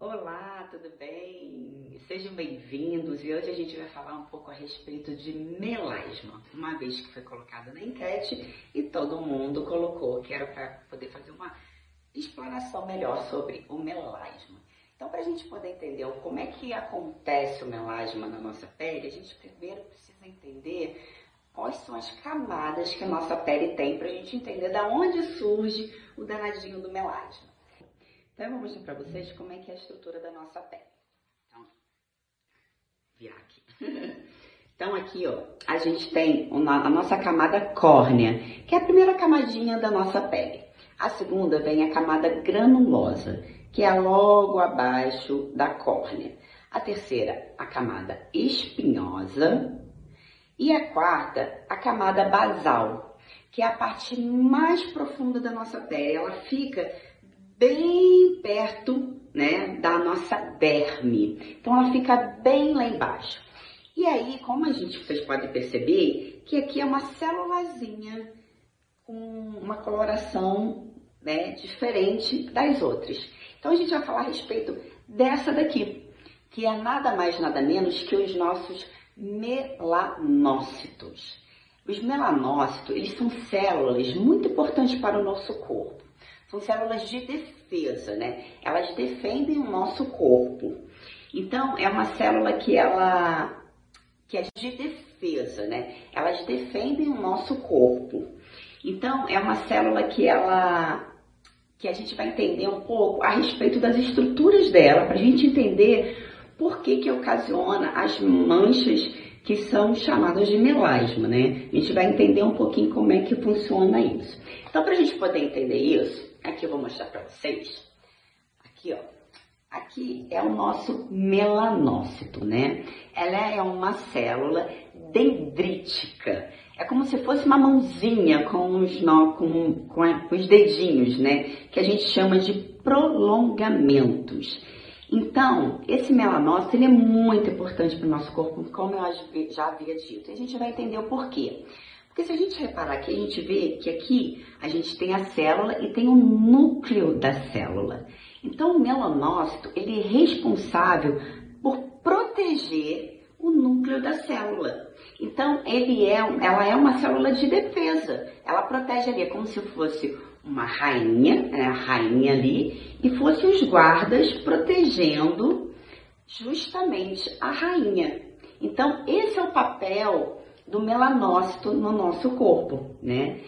Olá, tudo bem? Sejam bem-vindos e hoje a gente vai falar um pouco a respeito de melasma, uma vez que foi colocado na enquete e todo mundo colocou que era para poder fazer uma explanação melhor sobre o melasma. Então, para a gente poder entender como é que acontece o melasma na nossa pele, a gente primeiro precisa entender quais são as camadas que a nossa pele tem para a gente entender da onde surge o danadinho do melasma. Então, eu vou mostrar para vocês como é que é a estrutura da nossa pele. Então, virar aqui. Então, aqui, ó, a gente tem uma, a nossa camada córnea, que é a primeira camadinha da nossa pele. A segunda vem a camada granulosa, que é logo abaixo da córnea. A terceira, a camada espinhosa. E a quarta, a camada basal, que é a parte mais profunda da nossa pele. Ela fica bem perto né, da nossa derme. Então ela fica bem lá embaixo. E aí, como a gente, vocês podem perceber, que aqui é uma célulazinha com uma coloração né, diferente das outras. Então a gente vai falar a respeito dessa daqui, que é nada mais nada menos que os nossos melanócitos. Os melanócitos, eles são células muito importantes para o nosso corpo são células de defesa, né? Elas defendem o nosso corpo. Então, é uma célula que ela que é de defesa, né? Elas defendem o nosso corpo. Então, é uma célula que ela que a gente vai entender um pouco a respeito das estruturas dela, para a gente entender por que que ocasiona as manchas que são chamadas de melasma, né? A gente vai entender um pouquinho como é que funciona isso. Então, para a gente poder entender isso, Aqui eu vou mostrar para vocês. Aqui, ó. Aqui é o nosso melanócito, né? Ela é uma célula dendrítica. É como se fosse uma mãozinha com os, nó, com, a, com os dedinhos, né? Que a gente chama de prolongamentos. Então, esse melanócito ele é muito importante para o nosso corpo, como eu já havia dito. E a gente vai entender o porquê. Porque se a gente reparar aqui, a gente vê que aqui a gente tem a célula e tem o núcleo da célula. Então, o melanócito, ele é responsável por proteger o núcleo da célula. Então, ele é, ela é uma célula de defesa. Ela protege ali, é como se fosse uma rainha, né, a rainha ali, e fosse os guardas protegendo justamente a rainha. Então, esse é o papel do melanócito no nosso corpo, né?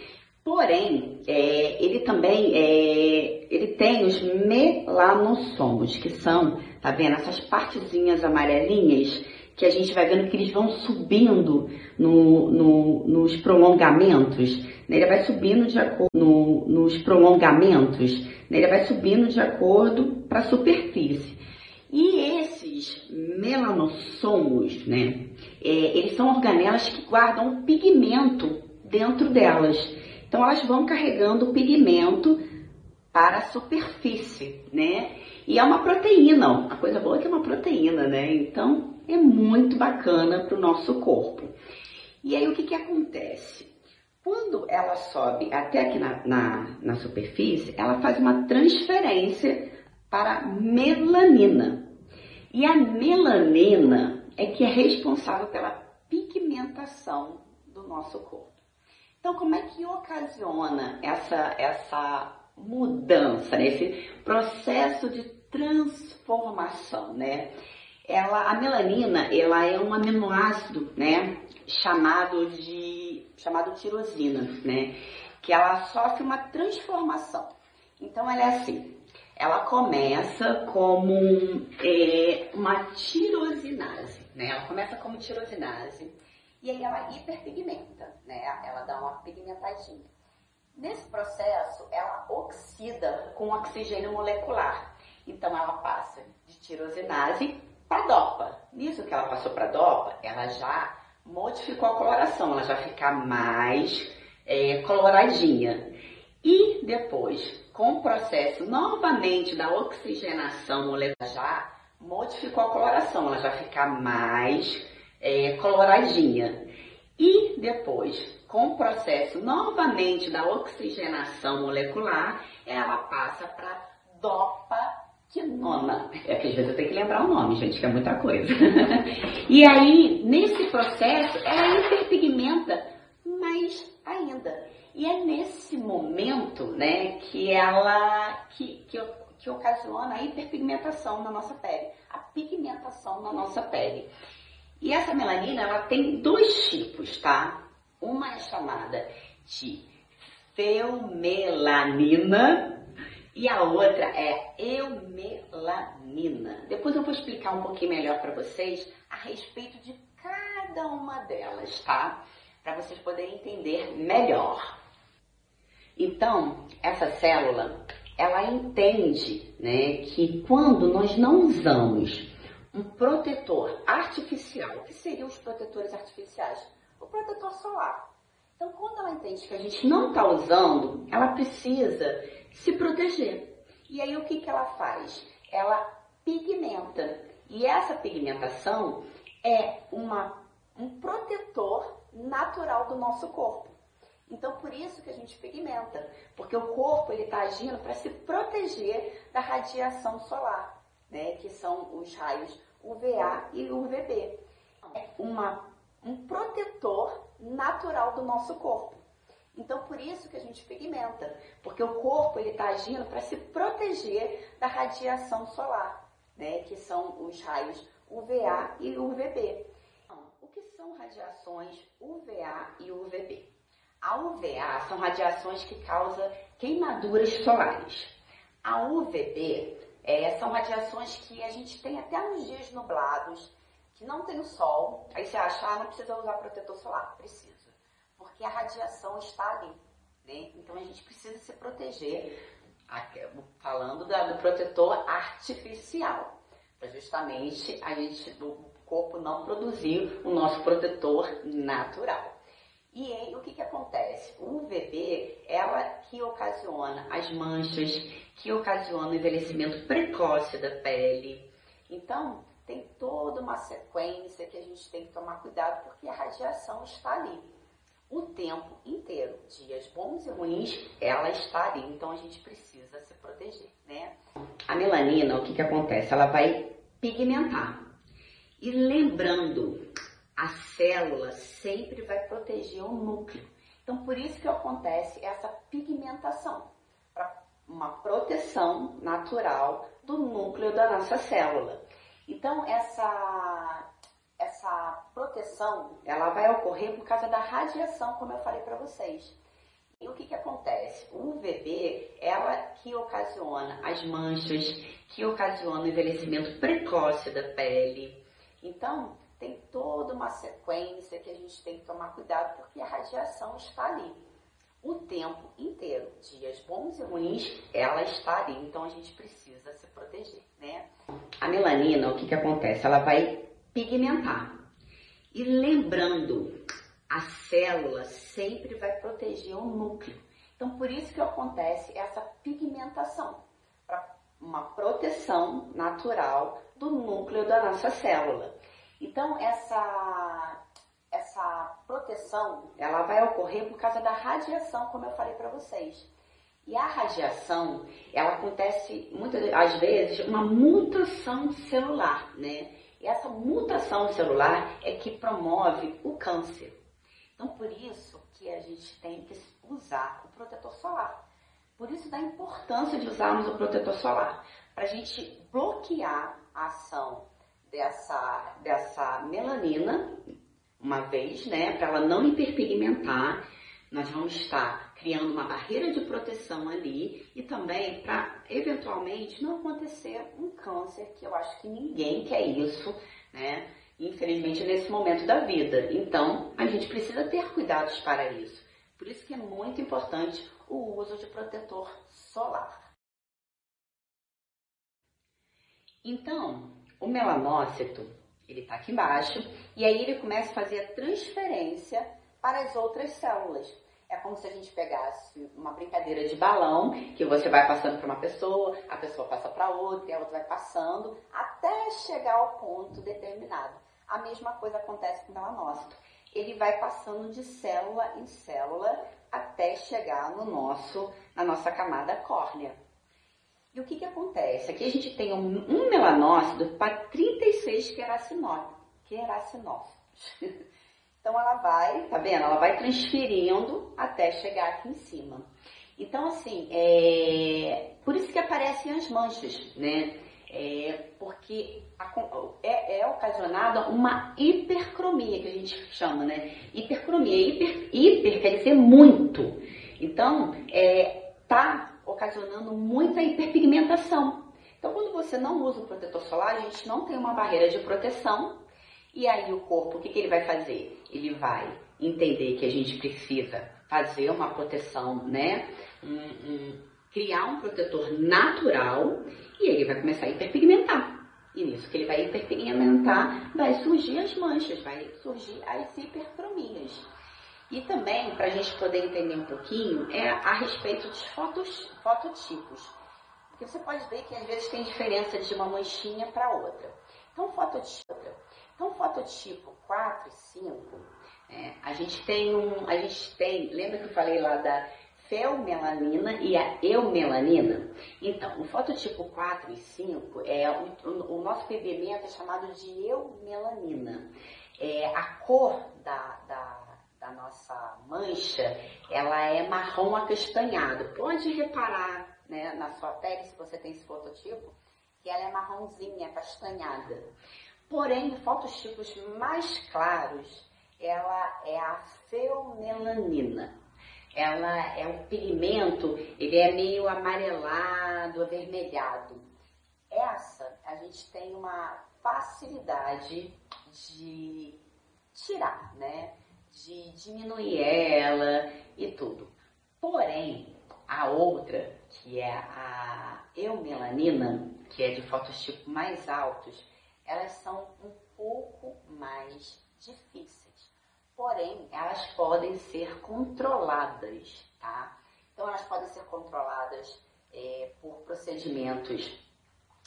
Porém, é, ele também é, ele tem os melanossomos, que são, tá vendo, essas partezinhas amarelinhas que a gente vai vendo que eles vão subindo no, no, nos prolongamentos. Né? Ele vai subindo de acordo no, nos prolongamentos, né? ele vai subindo de acordo para a superfície. E esses melanossomos, né, é, eles são organelas que guardam pigmento dentro delas. Então elas vão carregando pigmento para a superfície, né? E é uma proteína, a coisa boa é que é uma proteína, né? Então é muito bacana para o nosso corpo. E aí o que, que acontece? Quando ela sobe até aqui na, na, na superfície, ela faz uma transferência para melanina. E a melanina é que é responsável pela pigmentação do nosso corpo. Então, como é que ocasiona essa, essa mudança, né? esse processo de transformação, né? Ela, a melanina, ela é um aminoácido, né? Chamado de, chamado tirosina, né? Que ela sofre uma transformação. Então, ela é assim, ela começa como é, uma tirosinase, né? Ela começa como tirosinase e aí ela hiperpigmenta, né? Ela dá uma pigmentadinha. Nesse processo, ela oxida com oxigênio molecular. Então, ela passa de tirosinase para dopa. Nisso que ela passou para dopa, ela já modificou a coloração, ela já fica mais é, coloradinha. E depois, com o processo novamente da oxigenação molecular, já modificou a coloração, ela já fica mais é, coloradinha. E depois, com o processo novamente da oxigenação molecular, ela passa para dopa quinona. É que às vezes eu tenho que lembrar o nome, gente, que é muita coisa. e aí, nesse processo, ela hiperpigmenta mais ainda. E é nesse momento, né, que ela, que, que, que ocasiona a hiperpigmentação na nossa pele, a pigmentação na nossa pele. E essa melanina, ela tem dois tipos, tá? Uma é chamada de feumelanina e a outra é eumelanina. Depois eu vou explicar um pouquinho melhor para vocês a respeito de cada uma delas, tá? Para vocês poderem entender melhor. Então, essa célula, ela entende, né, que quando nós não usamos um protetor artificial, o que seriam os protetores artificiais? O protetor solar. Então, quando ela entende que a gente não está usando, ela precisa se proteger. E aí, o que, que ela faz? Ela pigmenta. E essa pigmentação é uma, um protetor natural do nosso corpo. Então, por isso que a gente pigmenta, porque o corpo ele está agindo para se proteger da radiação solar, né, que são os raios UVA e UVB. É uma, um protetor natural do nosso corpo. Então, por isso que a gente pigmenta, porque o corpo ele está agindo para se proteger da radiação solar, né, que são os raios UVA e UVB. Então, o que são radiações UVA e UVB? A UVA são radiações que causam queimaduras solares. A UVB é, são radiações que a gente tem até nos dias nublados, que não tem o sol. Aí você acha, ah, não precisa usar protetor solar. Precisa, porque a radiação está ali. Né? Então a gente precisa se proteger, falando do protetor artificial, para justamente a gente, o corpo não produzir o nosso protetor natural. E aí, o que, que acontece? O UVB, ela que ocasiona as manchas, que ocasiona o envelhecimento precoce da pele. Então, tem toda uma sequência que a gente tem que tomar cuidado, porque a radiação está ali o tempo inteiro. Dias bons e ruins, ela está ali. Então, a gente precisa se proteger, né? A melanina, o que, que acontece? Ela vai pigmentar. E lembrando, a célula sempre vai proteger o núcleo. Então, por isso que acontece essa pigmentação, para uma proteção natural do núcleo da nossa célula. Então, essa, essa proteção, ela vai ocorrer por causa da radiação, como eu falei para vocês. E o que, que acontece? O UVB, ela que ocasiona as manchas, que ocasiona o envelhecimento precoce da pele. Então, tem toda uma sequência que a gente tem que tomar cuidado porque a radiação está ali o tempo inteiro. Dias bons e ruins, ela está ali, então a gente precisa se proteger, né? A melanina, o que, que acontece? Ela vai pigmentar. E lembrando, a célula sempre vai proteger o núcleo. Então, por isso que acontece essa pigmentação, para uma proteção natural do núcleo da nossa célula. Então, essa, essa proteção, ela vai ocorrer por causa da radiação, como eu falei para vocês. E a radiação, ela acontece muitas às vezes uma mutação celular, né? E essa mutação celular é que promove o câncer. Então, por isso que a gente tem que usar o protetor solar. Por isso da importância de usarmos o protetor solar, para a gente bloquear a ação dessa, dessa melanina, uma vez, né, para ela não hiperpigmentar, nós vamos estar criando uma barreira de proteção ali e também para eventualmente não acontecer um câncer, que eu acho que ninguém quer isso, né? Infelizmente nesse momento da vida. Então, a gente precisa ter cuidados para isso. Por isso que é muito importante o uso de protetor solar. Então, o melanócito, ele está aqui embaixo, e aí ele começa a fazer a transferência para as outras células. É como se a gente pegasse uma brincadeira de balão, que você vai passando para uma pessoa, a pessoa passa para outra, e a outra vai passando, até chegar ao ponto determinado. A mesma coisa acontece com o melanócito. Ele vai passando de célula em célula até chegar no nosso, na nossa camada córnea. E o que, que acontece? Aqui a gente tem um, um melanócito para 36 queracinócitos. Então ela vai, tá vendo? Ela vai transferindo até chegar aqui em cima. Então, assim, é... por isso que aparecem as manchas, né? É porque é, é ocasionada uma hipercromia, que a gente chama, né? Hipercromia. Hiper, hiper quer dizer muito. Então, é, tá ocasionando muita hiperpigmentação. Então, quando você não usa o protetor solar, a gente não tem uma barreira de proteção. E aí o corpo, o que, que ele vai fazer? Ele vai entender que a gente precisa fazer uma proteção, né? Um, um, criar um protetor natural e ele vai começar a hiperpigmentar. E nisso que ele vai hiperpigmentar, vai surgir as manchas, vai surgir as hipercromias. E também, para a gente poder entender um pouquinho, é a respeito dos fotos, fototipos. Porque você pode ver que às vezes tem diferença de uma manchinha para outra. Então, fototipo, então, fototipo 4 e 5, é, a gente tem um. A gente tem. Lembra que eu falei lá da felmelanina e a eumelanina? Então, o fototipo 4 e 5 é o, o, nosso pigmento é chamado de eumelanina. É, a cor da, da da nossa mancha, ela é marrom acastanhado. Pode reparar né, na sua pele, se você tem esse fototipo, que ela é marronzinha, acastanhada. Porém, fototipos mais claros, ela é a feomelanina. Ela é um pigmento, ele é meio amarelado, avermelhado. Essa, a gente tem uma facilidade de tirar, né? De diminuir ela e tudo. Porém, a outra, que é a eumelanina, que é de fototipo mais altos, elas são um pouco mais difíceis. Porém, elas podem ser controladas, tá? Então, elas podem ser controladas é, por procedimentos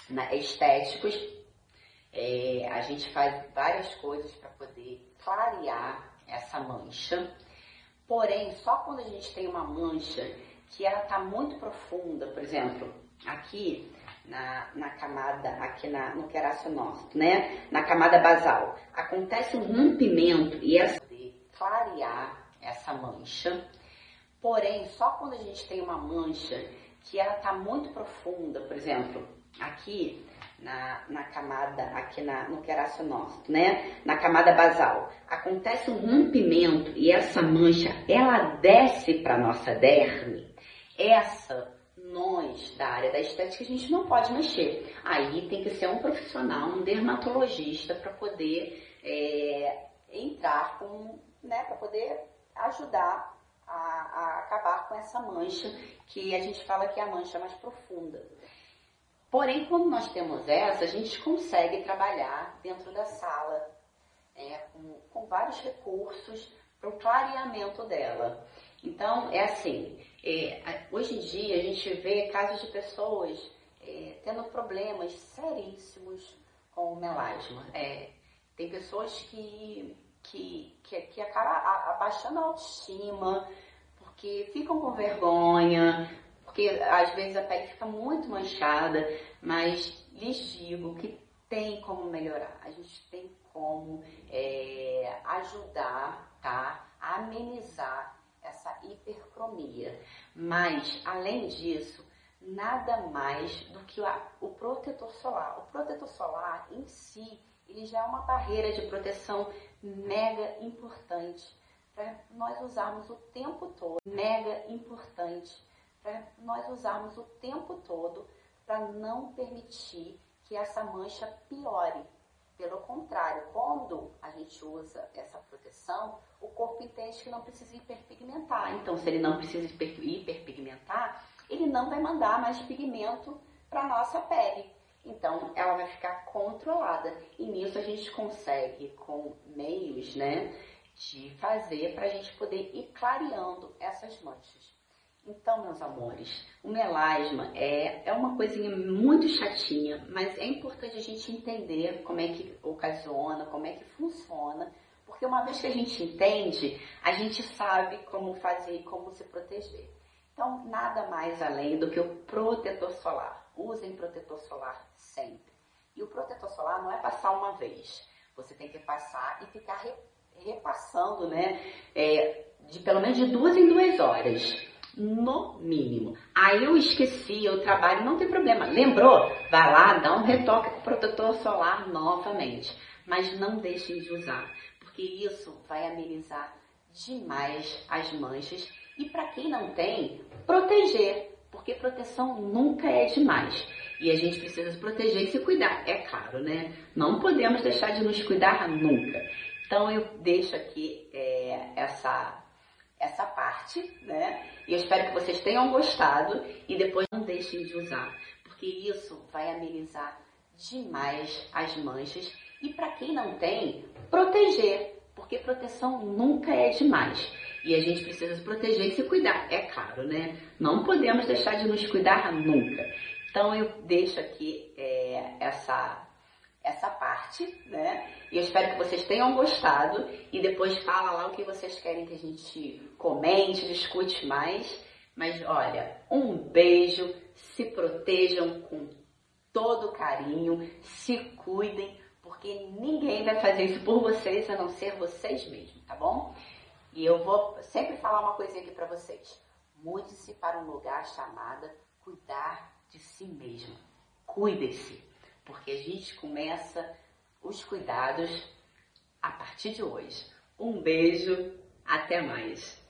né, estéticos. É, a gente faz várias coisas para poder clarear essa mancha. Porém, só quando a gente tem uma mancha que ela está muito profunda, por exemplo, aqui na, na camada, aqui na, no queracinócito, né? Na camada basal, acontece um rompimento e essa de clarear essa mancha. Porém, só quando a gente tem uma mancha que ela está muito profunda, por exemplo, aqui na, na camada, aqui na, no queracinócito, né? Na camada basal. Acontece um rompimento e essa mancha, ela desce para nossa derme. Essa, nós, da área da estética, a gente não pode mexer. Aí tem que ser um profissional, um dermatologista, para poder é, entrar com, né? Para poder ajudar a, a acabar com essa mancha, que a gente fala que é a mancha mais profunda. Porém, quando nós temos essa, a gente consegue trabalhar dentro da sala é, com, com, vários recursos para o clareamento dela. Então, é assim, é, hoje em dia a gente vê casos de pessoas é, tendo problemas seríssimos com o melasma. É, tem pessoas que, que, que, que acabam abaixando a autoestima, porque ficam com vergonha, porque às vezes a pele fica muito manchada, mas lhes digo que tem como melhorar, a gente tem como é, ajudar, tá? A amenizar essa hipercromia. Mas, além disso, nada mais do que o protetor solar. O protetor solar em si, ele já é uma barreira de proteção mega importante para nós usarmos o tempo todo, mega importante para nós usarmos o tempo todo para não permitir que essa mancha piore. Pelo contrário, quando a gente usa essa proteção, o corpo entende que não precisa hiperpigmentar. Então, se ele não precisa hiperpigmentar, ele não vai mandar mais pigmento para a nossa pele. Então, ela vai ficar controlada. E nisso a gente consegue, com meios, né, de fazer para a gente poder ir clareando essas manchas. Então, meus amores, o melasma é, é uma coisinha muito chatinha, mas é importante a gente entender como é que ocasiona, como é que funciona, porque uma vez que a gente entende, a gente sabe como fazer, como se proteger. Então, nada mais além do que o protetor solar. usem protetor solar sempre. E o protetor solar não é passar uma vez. Você tem que passar e ficar repassando, né? É, de pelo menos de duas em duas horas. No mínimo. Aí eu esqueci, eu trabalho, não tem problema. Lembrou? Vai lá, dá um retoque com o protetor solar novamente. Mas não deixem de usar, porque isso vai amenizar demais as manchas. E para quem não tem, proteger, porque proteção nunca é demais. E a gente precisa se proteger e se cuidar, é claro, né? Não podemos deixar de nos cuidar nunca. Então eu deixo aqui é, essa essa parte, né? E eu espero que vocês tenham gostado e depois não deixem de usar, porque isso vai amenizar demais as manchas e para quem não tem, proteger, porque proteção nunca é demais. E a gente precisa se proteger e se cuidar, é claro, né? Não podemos deixar de nos cuidar nunca. Então eu deixo aqui é, essa essa parte, né? E eu espero que vocês tenham gostado e depois fala lá o que vocês querem que a gente comente, discute mais. Mas olha, um beijo, se protejam com todo carinho, se cuidem, porque ninguém vai fazer isso por vocês a não ser vocês mesmos, tá bom? E eu vou sempre falar uma coisinha aqui para vocês. Mude-se para um lugar chamado cuidar de si mesmo. Cuide-se porque a gente começa os cuidados a partir de hoje. Um beijo, até mais!